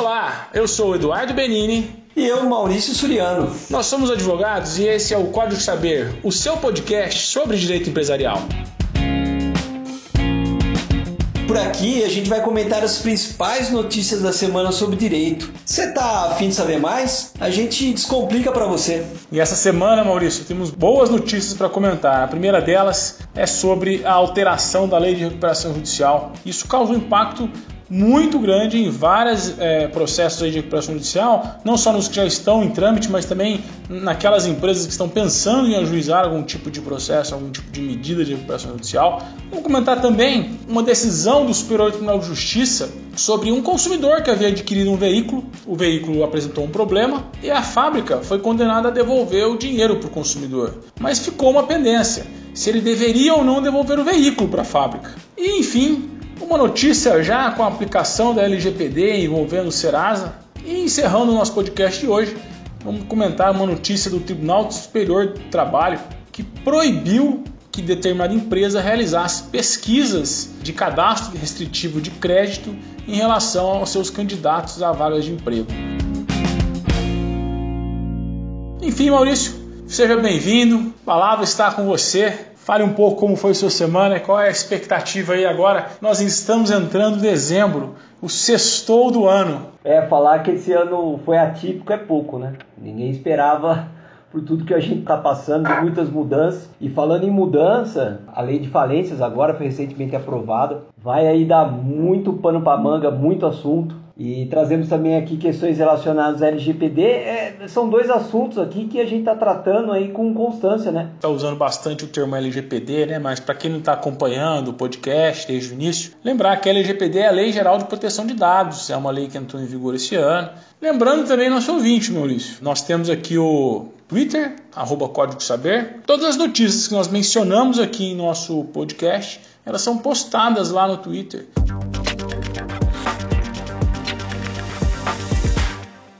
Olá, eu sou o Eduardo Benini. E eu, Maurício Suriano. Nós somos advogados e esse é o Código Saber, o seu podcast sobre direito empresarial. Por aqui a gente vai comentar as principais notícias da semana sobre direito. Você tá afim de saber mais? A gente descomplica para você. E essa semana, Maurício, temos boas notícias para comentar. A primeira delas é sobre a alteração da lei de recuperação judicial. Isso causa um impacto muito grande em vários é, processos de recuperação judicial, não só nos que já estão em trâmite, mas também naquelas empresas que estão pensando em ajuizar algum tipo de processo, algum tipo de medida de recuperação judicial. Vou comentar também uma decisão do Superior Tribunal de Justiça sobre um consumidor que havia adquirido um veículo, o veículo apresentou um problema e a fábrica foi condenada a devolver o dinheiro para o consumidor, mas ficou uma pendência se ele deveria ou não devolver o veículo para a fábrica. E enfim, uma notícia já com a aplicação da LGPD envolvendo o Serasa. E encerrando o nosso podcast de hoje, vamos comentar uma notícia do Tribunal Superior do Trabalho que proibiu que determinada empresa realizasse pesquisas de cadastro restritivo de crédito em relação aos seus candidatos a vagas de emprego. Enfim, Maurício, seja bem-vindo. A palavra está com você. Fale um pouco como foi sua semana, qual é a expectativa aí agora. Nós estamos entrando em dezembro, o sextou do ano. É, falar que esse ano foi atípico é pouco, né? Ninguém esperava por tudo que a gente está passando, de muitas mudanças. E falando em mudança, a lei de falências agora foi recentemente aprovada. Vai aí dar muito pano para manga, muito assunto. E trazemos também aqui questões relacionadas ao LGPD. É, são dois assuntos aqui que a gente está tratando aí com constância, né? Está usando bastante o termo LGPD, né? Mas para quem não está acompanhando o podcast desde o início, lembrar que a LGPD é a Lei Geral de Proteção de Dados, é uma lei que entrou em vigor esse ano. Lembrando também nosso ouvinte, Maurício, nós temos aqui o Twitter, arroba Código Saber. Todas as notícias que nós mencionamos aqui em nosso podcast, elas são postadas lá no Twitter.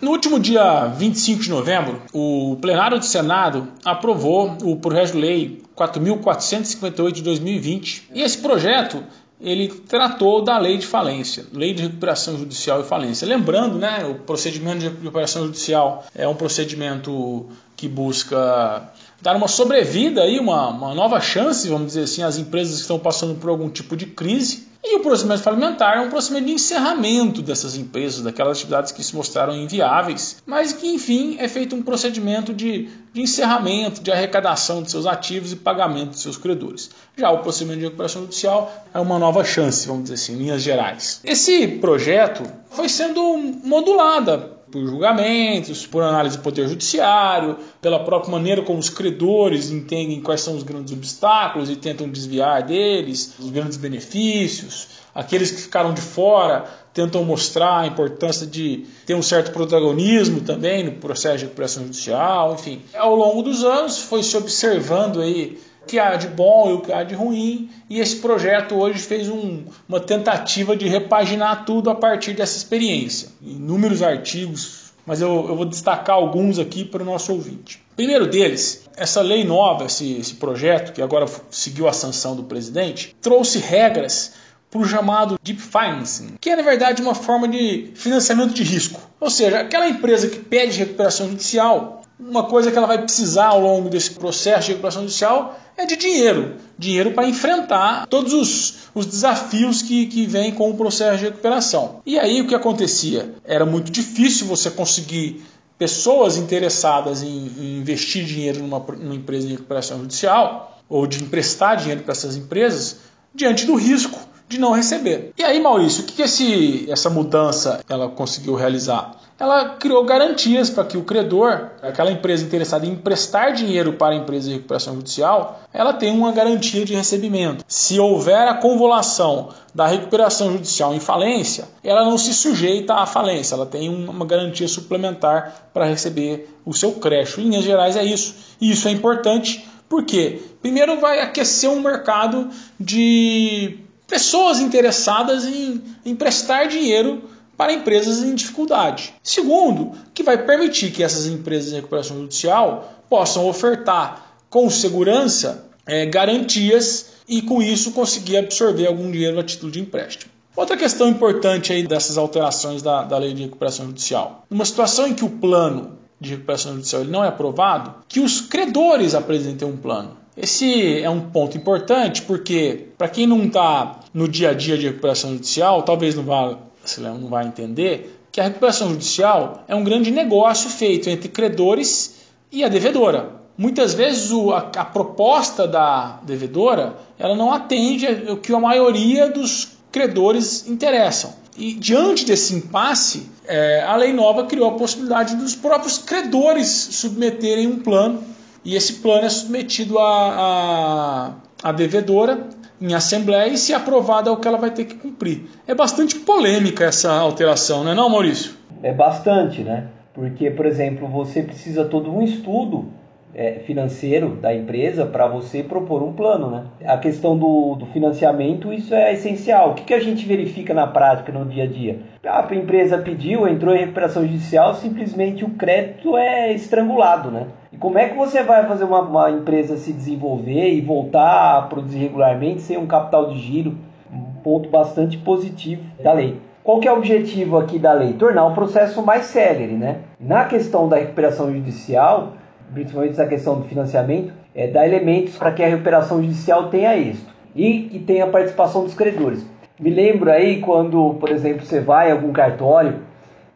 No último dia 25 de novembro, o plenário do Senado aprovou o projeto de lei 4.458 de 2020. E esse projeto ele tratou da lei de falência, lei de recuperação judicial e falência. Lembrando, né, o procedimento de recuperação judicial é um procedimento que busca dar uma sobrevida aí, uma, uma nova chance, vamos dizer assim, às empresas que estão passando por algum tipo de crise e o procedimento falimentar é um procedimento de encerramento dessas empresas, daquelas atividades que se mostraram inviáveis, mas que, enfim, é feito um procedimento de, de encerramento, de arrecadação de seus ativos e pagamento de seus credores. Já o procedimento de recuperação judicial é uma nova chance, vamos dizer assim, em linhas gerais. Esse projeto foi sendo modulada por julgamentos, por análise do Poder Judiciário, pela própria maneira como os credores entendem quais são os grandes obstáculos e tentam desviar deles, os grandes benefícios. Aqueles que ficaram de fora tentam mostrar a importância de ter um certo protagonismo também no processo de recuperação judicial, enfim. Ao longo dos anos foi se observando aí que há de bom e o que há de ruim, e esse projeto hoje fez um, uma tentativa de repaginar tudo a partir dessa experiência. Inúmeros artigos, mas eu, eu vou destacar alguns aqui para o nosso ouvinte. Primeiro deles, essa lei nova, esse, esse projeto, que agora seguiu a sanção do presidente, trouxe regras para o chamado Deep Financing, que é na verdade uma forma de financiamento de risco. Ou seja, aquela empresa que pede recuperação judicial, uma coisa que ela vai precisar ao longo desse processo de recuperação judicial é de dinheiro. Dinheiro para enfrentar todos os, os desafios que, que vêm com o processo de recuperação. E aí o que acontecia? Era muito difícil você conseguir pessoas interessadas em, em investir dinheiro numa, numa empresa de recuperação judicial ou de emprestar dinheiro para essas empresas diante do risco de não receber. E aí, Maurício, o que, que esse, essa mudança ela conseguiu realizar? Ela criou garantias para que o credor, aquela empresa interessada em emprestar dinheiro para a empresa de recuperação judicial, ela tenha uma garantia de recebimento. Se houver a convolução da recuperação judicial em falência, ela não se sujeita à falência, ela tem uma garantia suplementar para receber o seu crédito. Em linhas gerais é isso. E isso é importante porque, primeiro, vai aquecer um mercado de pessoas interessadas em emprestar dinheiro para empresas em dificuldade. Segundo, que vai permitir que essas empresas de recuperação judicial possam ofertar com segurança é, garantias e com isso conseguir absorver algum dinheiro a título de empréstimo. Outra questão importante aí dessas alterações da, da lei de recuperação judicial. Numa situação em que o plano de recuperação judicial ele não é aprovado, que os credores apresentem um plano. Esse é um ponto importante porque, para quem não está no dia a dia de recuperação judicial, talvez não vá, não vai entender que a recuperação judicial é um grande negócio feito entre credores e a devedora. Muitas vezes o, a, a, proposta da devedora ela não atende o que a maioria dos credores interessam. E diante desse impasse, é, a lei nova criou a possibilidade dos próprios credores submeterem um plano e esse plano é submetido à, à, à devedora em assembleia e se aprovada é o que ela vai ter que cumprir. É bastante polêmica essa alteração, não é não, Maurício? É bastante, né? Porque, por exemplo, você precisa todo um estudo é, financeiro da empresa para você propor um plano. Né? A questão do, do financiamento, isso é essencial. O que, que a gente verifica na prática, no dia a dia? A empresa pediu, entrou em recuperação judicial, simplesmente o crédito é estrangulado. Né? E como é que você vai fazer uma, uma empresa se desenvolver e voltar a produzir regularmente sem um capital de giro? Um ponto bastante positivo da lei. Qual é o objetivo aqui da lei? Tornar o processo mais célere, né? Na questão da recuperação judicial, principalmente essa questão do financiamento, é dar elementos para que a recuperação judicial tenha êxito e que tenha a participação dos credores. Me lembro aí quando, por exemplo, você vai a algum cartório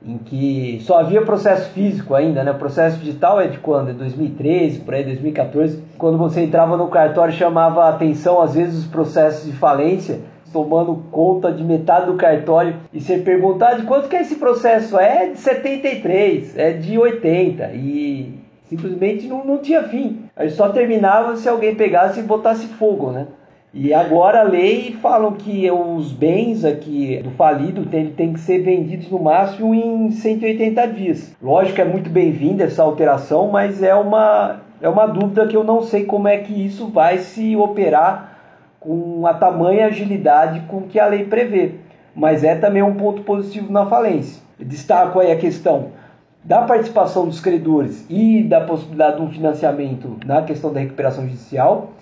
em que só havia processo físico ainda, né? Processo digital é de quando? É 2013, por aí 2014. Quando você entrava no cartório chamava a atenção às vezes os processos de falência tomando conta de metade do cartório e você perguntar de quanto que é esse processo é de 73, é de 80 e Simplesmente não, não tinha fim. Aí só terminava se alguém pegasse e botasse fogo, né? E agora a lei falam que os bens aqui do falido tem, tem que ser vendidos no máximo em 180 dias. Lógico que é muito bem-vinda essa alteração, mas é uma, é uma dúvida que eu não sei como é que isso vai se operar com a tamanha agilidade com que a lei prevê. Mas é também um ponto positivo na falência. Destaco aí a questão da participação dos credores e da possibilidade de um financiamento na questão da recuperação judicial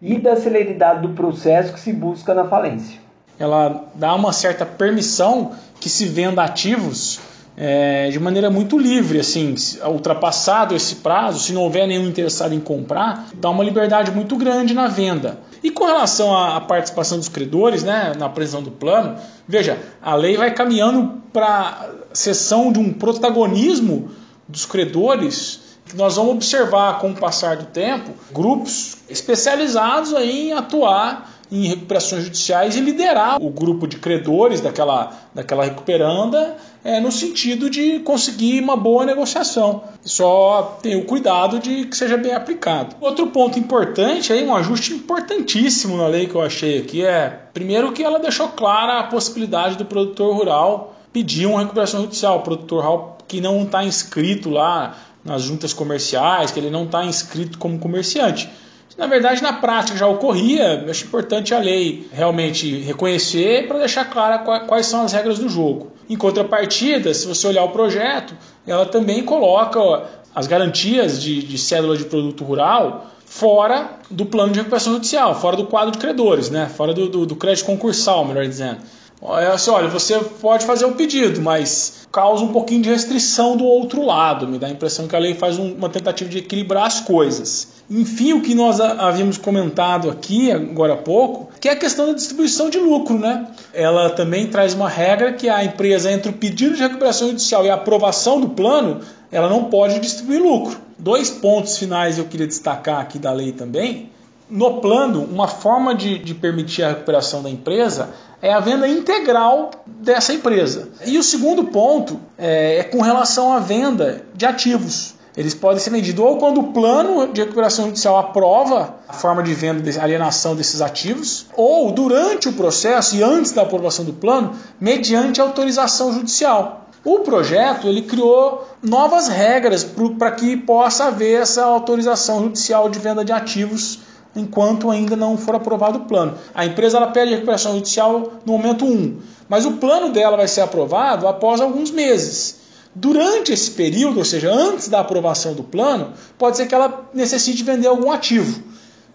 e da celeridade do processo que se busca na falência. Ela dá uma certa permissão que se venda ativos é, de maneira muito livre, assim, ultrapassado esse prazo, se não houver nenhum interessado em comprar, dá uma liberdade muito grande na venda. E com relação à participação dos credores, né, na apresentação do plano, veja, a lei vai caminhando para sessão de um protagonismo dos credores nós vamos observar com o passar do tempo grupos especializados aí em atuar em recuperações judiciais e liderar o grupo de credores daquela, daquela recuperanda é, no sentido de conseguir uma boa negociação. Só tenha o cuidado de que seja bem aplicado. Outro ponto importante, aí, um ajuste importantíssimo na lei que eu achei aqui é, primeiro que ela deixou clara a possibilidade do produtor rural pedir uma recuperação judicial. O produtor rural que não está inscrito lá nas juntas comerciais, que ele não está inscrito como comerciante. Na verdade, na prática já ocorria, acho importante a lei realmente reconhecer para deixar clara quais são as regras do jogo. Em contrapartida, se você olhar o projeto, ela também coloca as garantias de, de cédula de produto rural fora do plano de recuperação judicial, fora do quadro de credores, né? fora do, do, do crédito concursal, melhor dizendo. É assim, olha, você pode fazer o pedido, mas causa um pouquinho de restrição do outro lado. Me dá a impressão que a lei faz um, uma tentativa de equilibrar as coisas. Enfim, o que nós havíamos comentado aqui agora há pouco, que é a questão da distribuição de lucro, né? Ela também traz uma regra que a empresa, entre o pedido de recuperação judicial e a aprovação do plano, ela não pode distribuir lucro. Dois pontos finais eu queria destacar aqui da lei também. No plano, uma forma de, de permitir a recuperação da empresa é a venda integral dessa empresa. E o segundo ponto é, é com relação à venda de ativos. Eles podem ser vendidos ou quando o plano de recuperação judicial aprova a forma de venda, de alienação desses ativos, ou durante o processo e antes da aprovação do plano, mediante autorização judicial. O projeto ele criou novas regras para que possa haver essa autorização judicial de venda de ativos enquanto ainda não for aprovado o plano. A empresa ela pede recuperação judicial no momento 1, mas o plano dela vai ser aprovado após alguns meses. Durante esse período, ou seja, antes da aprovação do plano, pode ser que ela necessite vender algum ativo.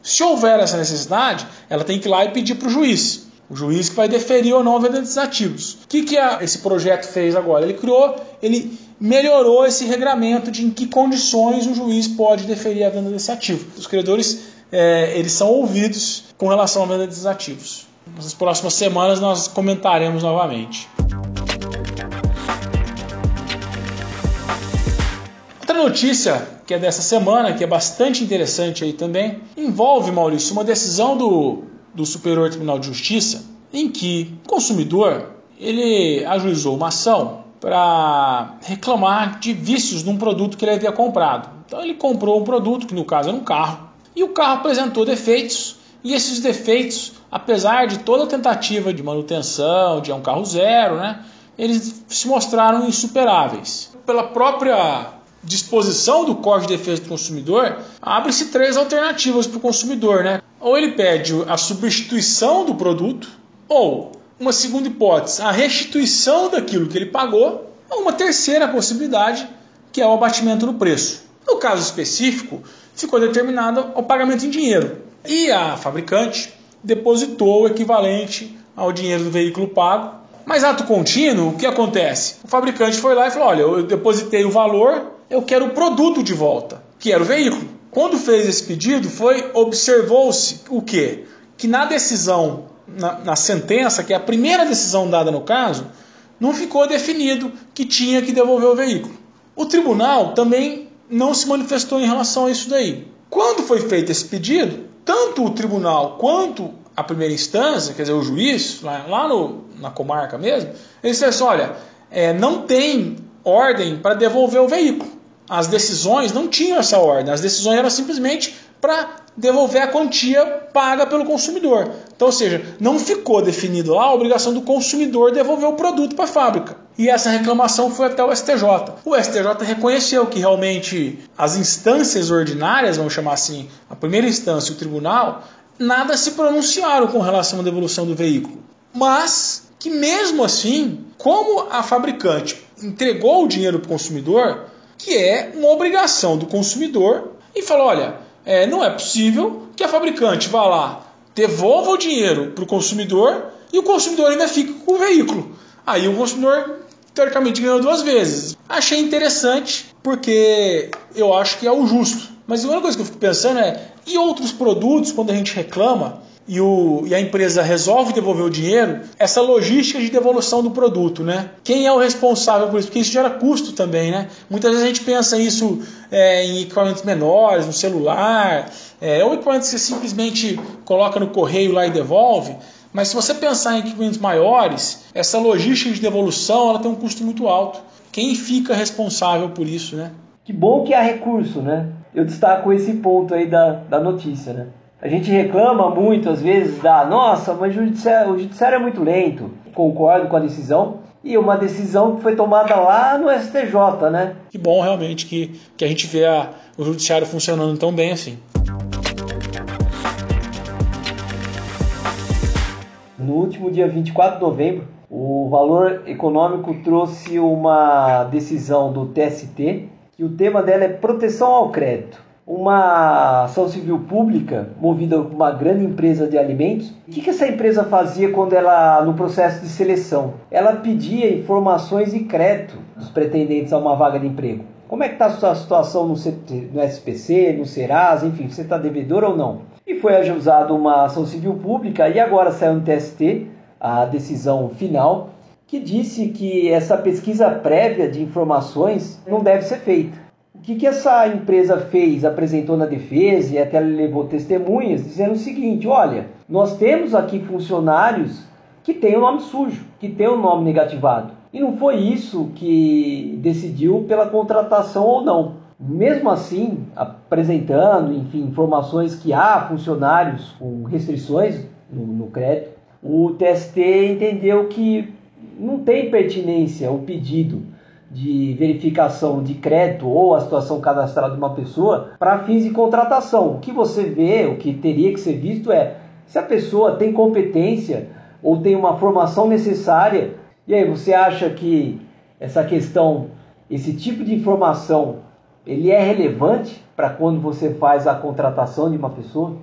Se houver essa necessidade, ela tem que ir lá e pedir para o juiz. O juiz que vai deferir ou não a venda desses ativos. O que, que a, esse projeto fez agora? Ele criou, ele melhorou esse regramento de em que condições o juiz pode deferir a venda desse ativo. Os credores é, eles são ouvidos com relação à venda desses ativos. Nas próximas semanas nós comentaremos novamente. Outra notícia que é dessa semana, que é bastante interessante aí também, envolve, Maurício, uma decisão do do Superior Tribunal de Justiça, em que o consumidor ele ajuizou uma ação para reclamar de vícios num produto que ele havia comprado. Então ele comprou um produto, que no caso era um carro, e o carro apresentou defeitos, e esses defeitos, apesar de toda a tentativa de manutenção, de é um carro zero, né, eles se mostraram insuperáveis. Pela própria disposição do Código de Defesa do Consumidor, abre-se três alternativas para o consumidor. Né? Ou ele pede a substituição do produto, ou uma segunda hipótese, a restituição daquilo que ele pagou, ou uma terceira possibilidade, que é o abatimento do preço. No caso específico, ficou determinado o pagamento em dinheiro. E a fabricante depositou o equivalente ao dinheiro do veículo pago. Mas ato contínuo, o que acontece? O fabricante foi lá e falou: Olha, eu depositei o valor, eu quero o produto de volta, que era o veículo. Quando fez esse pedido, foi observou-se o quê? Que na decisão, na, na sentença, que é a primeira decisão dada no caso, não ficou definido que tinha que devolver o veículo. O tribunal também não se manifestou em relação a isso daí. Quando foi feito esse pedido, tanto o tribunal quanto a primeira instância, quer dizer, o juiz, lá, lá no, na comarca mesmo, eles disseram assim, olha, é, não tem ordem para devolver o veículo as decisões não tinham essa ordem, as decisões eram simplesmente para devolver a quantia paga pelo consumidor. Então, ou seja, não ficou definido lá a obrigação do consumidor devolver o produto para a fábrica. E essa reclamação foi até o STJ. O STJ reconheceu que realmente as instâncias ordinárias, vamos chamar assim, a primeira instância o tribunal, nada se pronunciaram com relação à devolução do veículo. Mas que mesmo assim, como a fabricante entregou o dinheiro para o consumidor, que é uma obrigação do consumidor e fala: olha, é, não é possível que a fabricante vá lá, devolva o dinheiro para o consumidor e o consumidor ainda fique com o veículo. Aí o consumidor teoricamente ganhou duas vezes. Achei interessante porque eu acho que é o justo. Mas a única coisa que eu fico pensando é: e outros produtos, quando a gente reclama, e, o, e a empresa resolve devolver o dinheiro, essa logística de devolução do produto, né? Quem é o responsável por isso? Porque isso gera custo também, né? Muitas vezes a gente pensa isso é, em equipamentos menores, no celular, é, ou equipamentos que simplesmente coloca no correio lá e devolve. Mas se você pensar em equipamentos maiores, essa logística de devolução ela tem um custo muito alto. Quem fica responsável por isso, né? Que bom que há recurso, né? Eu destaco esse ponto aí da, da notícia, né? A gente reclama muito, às vezes, da nossa, mas o judiciário, o judiciário é muito lento. Concordo com a decisão. E uma decisão que foi tomada lá no STJ, né? Que bom realmente que, que a gente vê a, o judiciário funcionando tão bem assim. No último dia 24 de novembro, o Valor Econômico trouxe uma decisão do TST que o tema dela é proteção ao crédito uma ação civil pública movida por uma grande empresa de alimentos. O que, essa empresa fazia quando ela, no processo de seleção? Ela pedia informações e crédito dos pretendentes a uma vaga de emprego. Como é que está a sua situação no, no SPC, no Serasa, enfim, você está devedor ou não? E foi ajuizada uma ação civil pública e agora saiu no TST a decisão final que disse que essa pesquisa prévia de informações não deve ser feita. O que, que essa empresa fez? Apresentou na defesa e até levou testemunhas dizendo o seguinte: olha, nós temos aqui funcionários que têm o nome sujo, que têm o nome negativado. E não foi isso que decidiu pela contratação ou não. Mesmo assim, apresentando, enfim, informações que há funcionários com restrições no, no crédito, o TST entendeu que não tem pertinência o pedido de verificação de crédito ou a situação cadastral de uma pessoa para fins de contratação. O que você vê, o que teria que ser visto é se a pessoa tem competência ou tem uma formação necessária. E aí, você acha que essa questão, esse tipo de informação, ele é relevante para quando você faz a contratação de uma pessoa?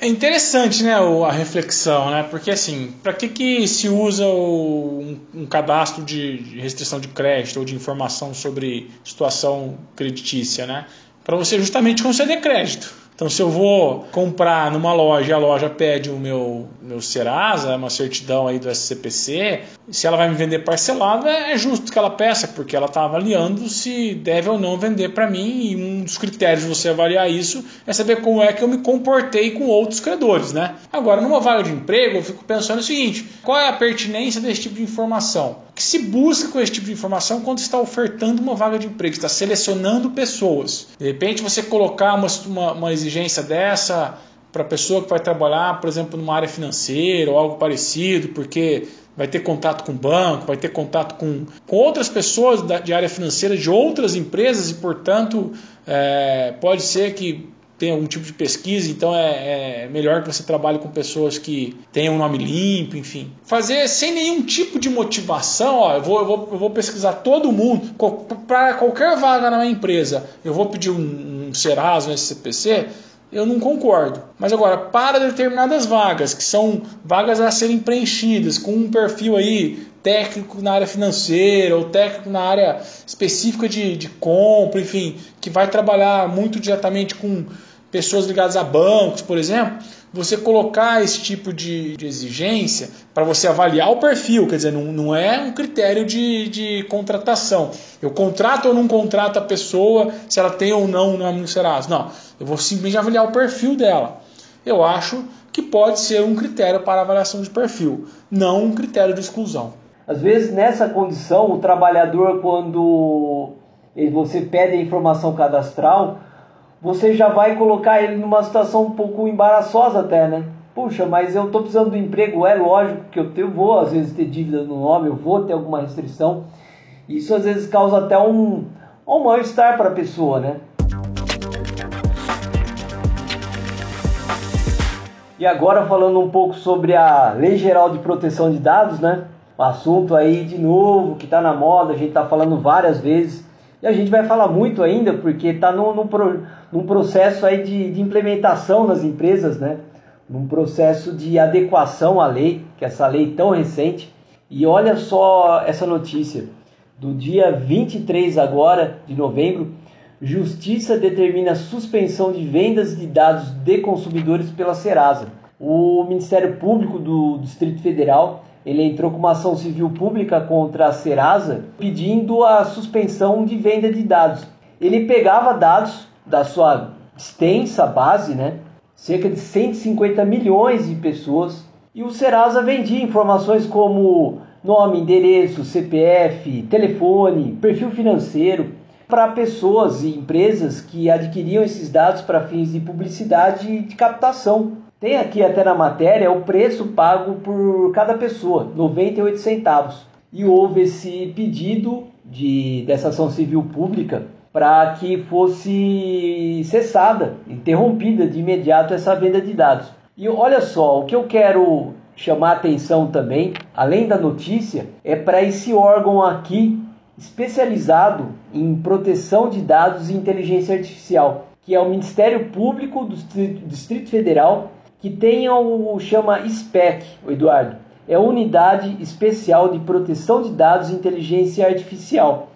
É interessante, né, a reflexão, né? Porque assim, para que que se usa um, um, cadastro de restrição de crédito ou de informação sobre situação creditícia, né? Para você justamente conceder crédito. Então, se eu vou comprar numa loja e a loja pede o meu, meu Serasa, uma certidão aí do SCPC, se ela vai me vender parcelado, é, é justo que ela peça, porque ela está avaliando se deve ou não vender para mim. E um dos critérios de você avaliar isso é saber como é que eu me comportei com outros credores. Né? Agora, numa vaga de emprego, eu fico pensando o seguinte: qual é a pertinência desse tipo de informação? O que se busca com esse tipo de informação quando está ofertando uma vaga de emprego? Está selecionando pessoas. De repente, você colocar uma, uma, uma exigência dessa para a pessoa que vai trabalhar, por exemplo, numa área financeira ou algo parecido, porque vai ter contato com banco, vai ter contato com, com outras pessoas da, de área financeira de outras empresas e, portanto, é, pode ser que tenha algum tipo de pesquisa, então é, é, melhor que você trabalhe com pessoas que tenham um nome limpo, enfim. Fazer sem nenhum tipo de motivação, ó, eu vou, eu vou, eu vou pesquisar todo mundo, para qualquer vaga na minha empresa, eu vou pedir um, um Serasa, um SCPC, eu não concordo. Mas agora, para determinadas vagas, que são vagas a serem preenchidas com um perfil aí técnico na área financeira ou técnico na área específica de, de compra, enfim, que vai trabalhar muito diretamente com pessoas ligadas a bancos, por exemplo, você colocar esse tipo de, de exigência para você avaliar o perfil, quer dizer, não, não é um critério de, de contratação. Eu contrato ou não contrato a pessoa, se ela tem ou não o nome no Serasa. Não, eu vou simplesmente avaliar o perfil dela. Eu acho que pode ser um critério para avaliação de perfil, não um critério de exclusão. Às vezes, nessa condição, o trabalhador, quando você pede a informação cadastral, você já vai colocar ele numa situação um pouco embaraçosa até, né? Puxa, mas eu estou precisando do emprego, é lógico que eu, tenho, vou às vezes ter dívida no nome, eu vou ter alguma restrição. Isso às vezes causa até um, um mal-estar para a pessoa, né? E agora falando um pouco sobre a Lei Geral de Proteção de Dados, né? Um assunto aí de novo que está na moda, a gente está falando várias vezes e a gente vai falar muito ainda porque está num, num, num, processo aí de, de, implementação nas empresas, né? Num processo de adequação à lei, que é essa lei tão recente. E olha só essa notícia. Do dia 23 agora de novembro, Justiça determina suspensão de vendas de dados de consumidores pela Serasa. O Ministério Público do Distrito Federal ele entrou com uma ação civil pública contra a Serasa pedindo a suspensão de venda de dados. Ele pegava dados da sua extensa base, né? cerca de 150 milhões de pessoas, e o Serasa vendia informações como nome, endereço, CPF, telefone, perfil financeiro para pessoas e empresas que adquiriam esses dados para fins de publicidade e de captação. Tem aqui até na matéria o preço pago por cada pessoa, 98 centavos. E houve esse pedido de, dessa ação civil pública para que fosse cessada, interrompida de imediato essa venda de dados. E olha só, o que eu quero chamar atenção também, além da notícia, é para esse órgão aqui especializado em proteção de dados e inteligência artificial, que é o Ministério Público do Distrito Federal que tenha o chama SPEC, o Eduardo. É Unidade Especial de Proteção de Dados e Inteligência Artificial.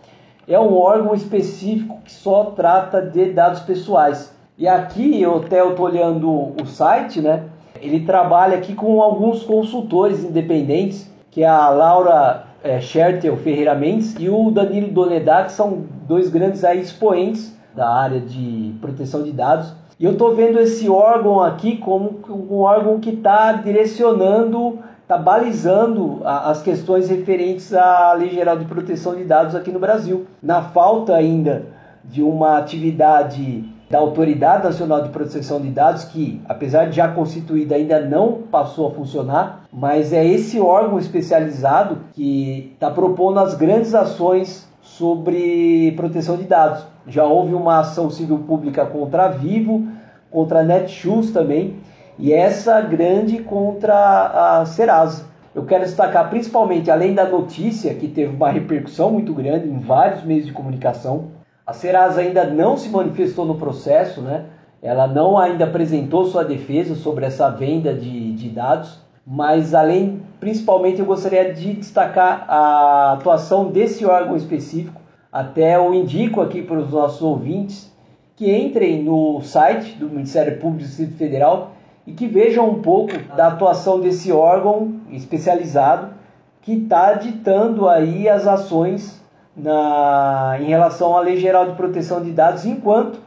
É um órgão específico que só trata de dados pessoais. E aqui eu até estou olhando o site, né? Ele trabalha aqui com alguns consultores independentes, que é a Laura é, Schertel Ferreira Mendes e o Danilo Donedá, que são dois grandes aí, expoentes da área de proteção de dados e eu estou vendo esse órgão aqui como um órgão que está direcionando, está balizando as questões referentes à Lei Geral de Proteção de Dados aqui no Brasil. Na falta ainda de uma atividade da Autoridade Nacional de Proteção de Dados, que, apesar de já constituída, ainda não passou a funcionar, mas é esse órgão especializado que está propondo as grandes ações sobre proteção de dados. Já houve uma ação civil pública contra a Vivo, contra a Netshoes também, e essa grande contra a Serasa. Eu quero destacar principalmente, além da notícia, que teve uma repercussão muito grande em vários meios de comunicação, a Serasa ainda não se manifestou no processo, né? ela não ainda apresentou sua defesa sobre essa venda de, de dados, mas além, principalmente, eu gostaria de destacar a atuação desse órgão específico. Até eu indico aqui para os nossos ouvintes que entrem no site do Ministério Público do Distrito Federal e que vejam um pouco da atuação desse órgão especializado que está ditando aí as ações na, em relação à Lei Geral de Proteção de Dados, enquanto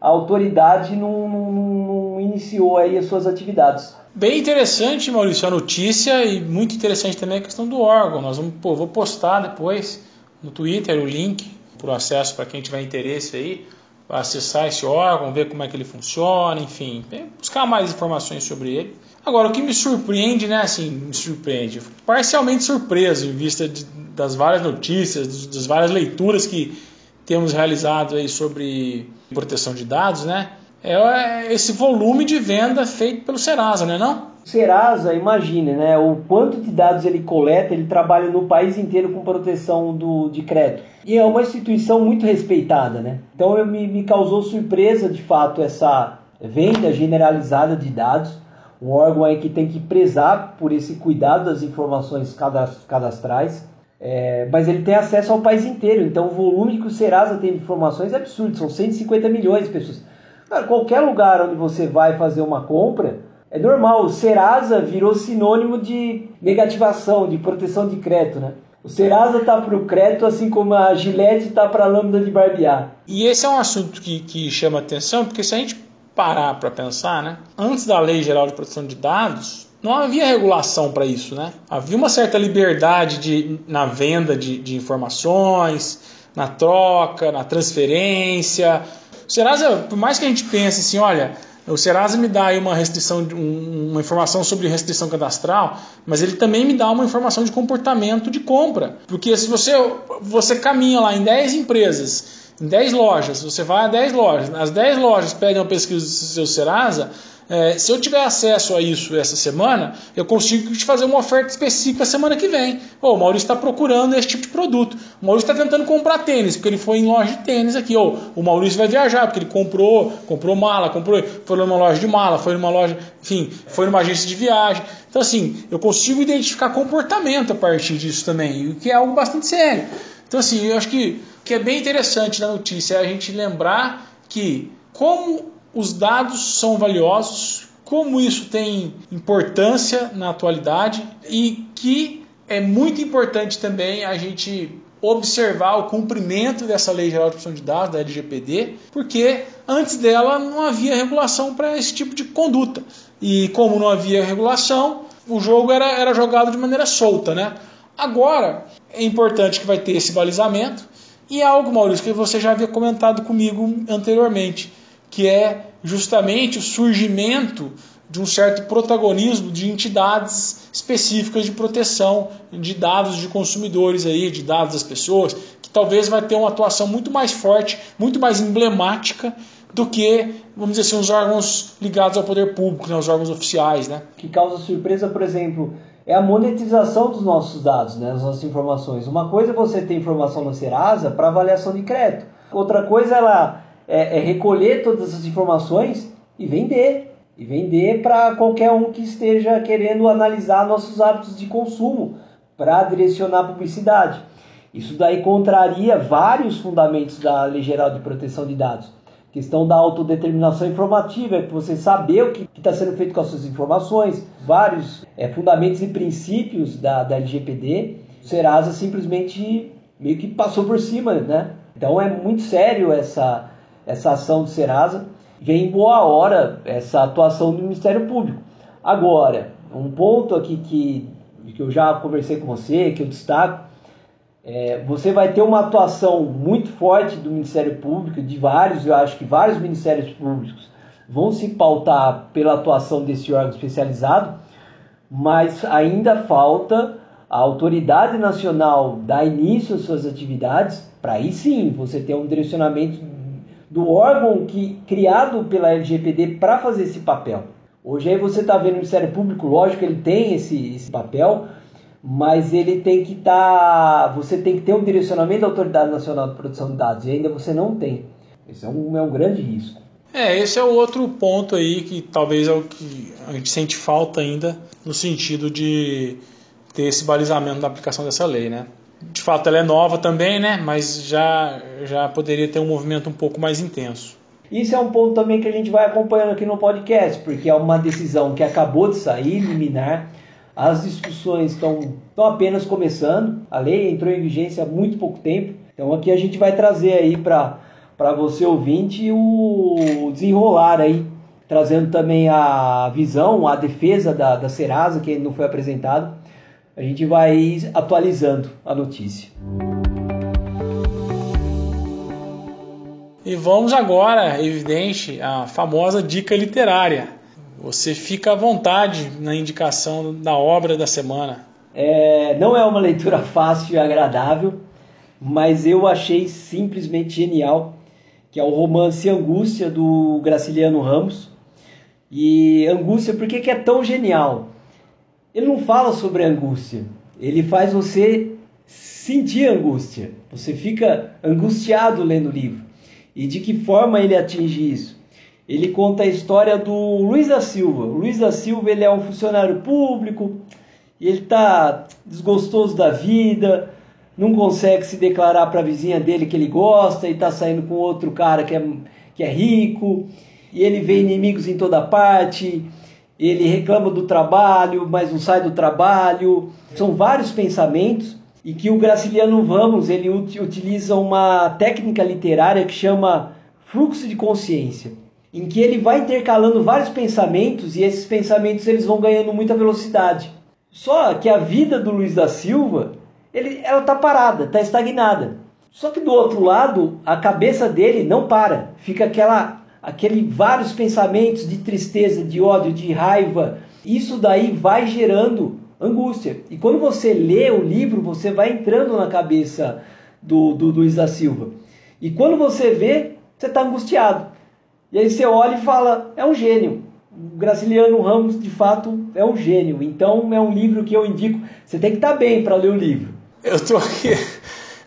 a autoridade não, não, não iniciou aí as suas atividades. Bem interessante, Maurício, a notícia e muito interessante também a questão do órgão. Nós vamos, pô, vou postar depois no Twitter o link para o acesso para quem tiver interesse aí acessar esse órgão, ver como é que ele funciona, enfim, buscar mais informações sobre ele. Agora, o que me surpreende, né, assim, me surpreende, parcialmente surpreso em vista de, das várias notícias, das várias leituras que temos realizado aí sobre proteção de dados, né, é esse volume de venda feito pelo Serasa, não é não? Serasa, imagine, né, o quanto de dados ele coleta, ele trabalha no país inteiro com proteção do, de crédito. E é uma instituição muito respeitada, né? Então eu, me, me causou surpresa, de fato, essa venda generalizada de dados. Um órgão aí que tem que prezar por esse cuidado das informações cadastrais. É, mas ele tem acesso ao país inteiro, então o volume que o Serasa tem de informações é absurdo, são 150 milhões de pessoas. Cara, qualquer lugar onde você vai fazer uma compra, é normal, o Serasa virou sinônimo de negativação, de proteção de crédito, né? O Serasa tá para o crédito, assim como a Gillette tá para a lâmina de barbear. E esse é um assunto que, que chama atenção, porque se a gente parar para pensar, né? Antes da Lei Geral de Proteção de Dados, não havia regulação para isso, né? Havia uma certa liberdade de, na venda de, de informações, na troca, na transferência. O Serasa, por mais que a gente pense assim, olha, o Serasa me dá aí uma restrição, uma informação sobre restrição cadastral, mas ele também me dá uma informação de comportamento de compra. Porque se você, você caminha lá em 10 empresas, em 10 lojas, você vai a 10 lojas, as 10 lojas pedem uma pesquisa do seu Serasa, é, se eu tiver acesso a isso essa semana, eu consigo te fazer uma oferta específica semana que vem. Oh, o Maurício está procurando esse tipo de produto. O Maurício está tentando comprar tênis, porque ele foi em loja de tênis aqui. Ou o Maurício vai viajar, porque ele comprou, comprou mala, comprou, foi numa loja de mala, foi numa loja, enfim, foi numa agência de viagem. Então, assim, eu consigo identificar comportamento a partir disso também, o que é algo bastante sério. Então, assim, eu acho que o que é bem interessante na notícia é a gente lembrar que, como os dados são valiosos, como isso tem importância na atualidade e que é muito importante também a gente observar o cumprimento dessa Lei Geral de Proteção de Dados, da LGPD, porque antes dela não havia regulação para esse tipo de conduta. E como não havia regulação, o jogo era, era jogado de maneira solta. Né? Agora é importante que vai ter esse balizamento e é algo, Maurício, que você já havia comentado comigo anteriormente que é justamente o surgimento de um certo protagonismo de entidades específicas de proteção de dados de consumidores aí, de dados das pessoas, que talvez vai ter uma atuação muito mais forte, muito mais emblemática do que, vamos dizer assim, os órgãos ligados ao poder público, né, os órgãos oficiais, né? Que causa surpresa, por exemplo, é a monetização dos nossos dados, né, das nossas informações. Uma coisa é você ter informação no Serasa para avaliação de crédito. Outra coisa é ela é, é recolher todas essas informações e vender. E vender para qualquer um que esteja querendo analisar nossos hábitos de consumo para direcionar publicidade. Isso daí contraria vários fundamentos da Lei Geral de Proteção de Dados. Questão da autodeterminação informativa, é você saber o que está sendo feito com as suas informações, vários é, fundamentos e princípios da, da LGPD. O Serasa simplesmente meio que passou por cima, né? Então é muito sério essa, essa ação do Serasa, vem em boa hora essa atuação do Ministério Público. Agora, um ponto aqui que, que eu já conversei com você, que eu destaco, é, você vai ter uma atuação muito forte do Ministério Público, de vários, eu acho que vários Ministérios Públicos vão se pautar pela atuação desse órgão especializado, mas ainda falta a autoridade nacional dar início às suas atividades, para aí sim você ter um direcionamento do órgão que criado pela LGPD para fazer esse papel. Hoje aí você está vendo o Ministério Público, lógico que ele tem esse, esse papel, mas ele tem que estar. Tá, você tem que ter um direcionamento da Autoridade Nacional de Proteção de Dados, e ainda você não tem. Esse é um, é um grande risco. É, esse é o outro ponto aí que talvez é o que a gente sente falta ainda no sentido de ter esse balizamento da aplicação dessa lei, né? De fato, ela é nova também, né? Mas já, já poderia ter um movimento um pouco mais intenso. Isso é um ponto também que a gente vai acompanhando aqui no podcast, porque é uma decisão que acabou de sair, liminar. As discussões estão, estão apenas começando. A lei entrou em vigência há muito pouco tempo. Então aqui a gente vai trazer aí para para você ouvinte o desenrolar aí, trazendo também a visão, a defesa da, da Serasa, que não foi apresentado. A gente vai atualizando a notícia. E vamos agora, evidente, à famosa dica literária. Você fica à vontade na indicação da obra da semana. É, não é uma leitura fácil e agradável, mas eu achei simplesmente genial que é o romance Angústia do Graciliano Ramos. E Angústia, por que, que é tão genial? Ele não fala sobre angústia, ele faz você sentir angústia. Você fica angustiado lendo o livro. E de que forma ele atinge isso? Ele conta a história do Luiz da Silva. O Luiz da Silva ele é um funcionário público, ele está desgostoso da vida, não consegue se declarar para a vizinha dele que ele gosta e está saindo com outro cara que é, que é rico, e ele vê inimigos em toda parte, ele reclama do trabalho, mas não sai do trabalho. São vários pensamentos e que o Graciliano Ramos ele utiliza uma técnica literária que chama fluxo de consciência, em que ele vai intercalando vários pensamentos e esses pensamentos eles vão ganhando muita velocidade. Só que a vida do Luiz da Silva ele, ela está parada, está estagnada. Só que do outro lado, a cabeça dele não para. Fica aquela, aquele vários pensamentos de tristeza, de ódio, de raiva. Isso daí vai gerando angústia. E quando você lê o livro, você vai entrando na cabeça do, do Luiz da Silva. E quando você vê, você está angustiado. E aí você olha e fala, é um gênio. O Graciliano Ramos, de fato, é um gênio. Então é um livro que eu indico. Você tem que estar bem para ler o livro. Eu tô aqui,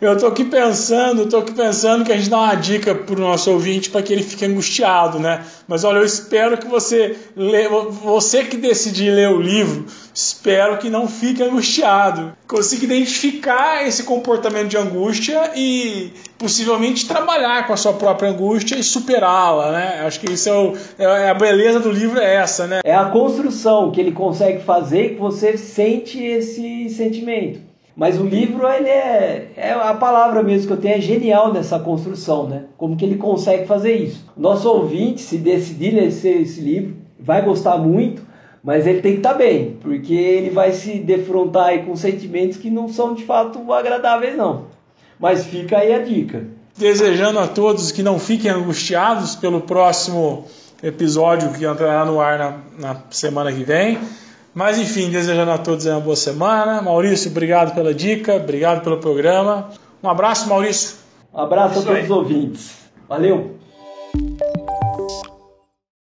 eu tô aqui pensando, tô aqui pensando que a gente dá uma dica pro nosso ouvinte para que ele fique angustiado, né? Mas olha, eu espero que você lê, você que decidir ler o livro, espero que não fique angustiado. Consiga identificar esse comportamento de angústia e possivelmente trabalhar com a sua própria angústia e superá-la, né? Acho que isso é, o, é, a beleza do livro é essa, né? É a construção que ele consegue fazer que você sente esse sentimento. Mas o livro, ele é, é a palavra mesmo que eu tenho, é genial nessa construção, né? Como que ele consegue fazer isso. Nosso ouvinte, se decidir ler esse, esse livro, vai gostar muito, mas ele tem que estar tá bem, porque ele vai se defrontar com sentimentos que não são de fato agradáveis, não. Mas fica aí a dica. Desejando a todos que não fiquem angustiados pelo próximo episódio que entrará no ar na, na semana que vem. Mas enfim, desejando a todos uma boa semana. Maurício, obrigado pela dica, obrigado pelo programa. Um abraço, Maurício. Um abraço a todos aí. os ouvintes. Valeu!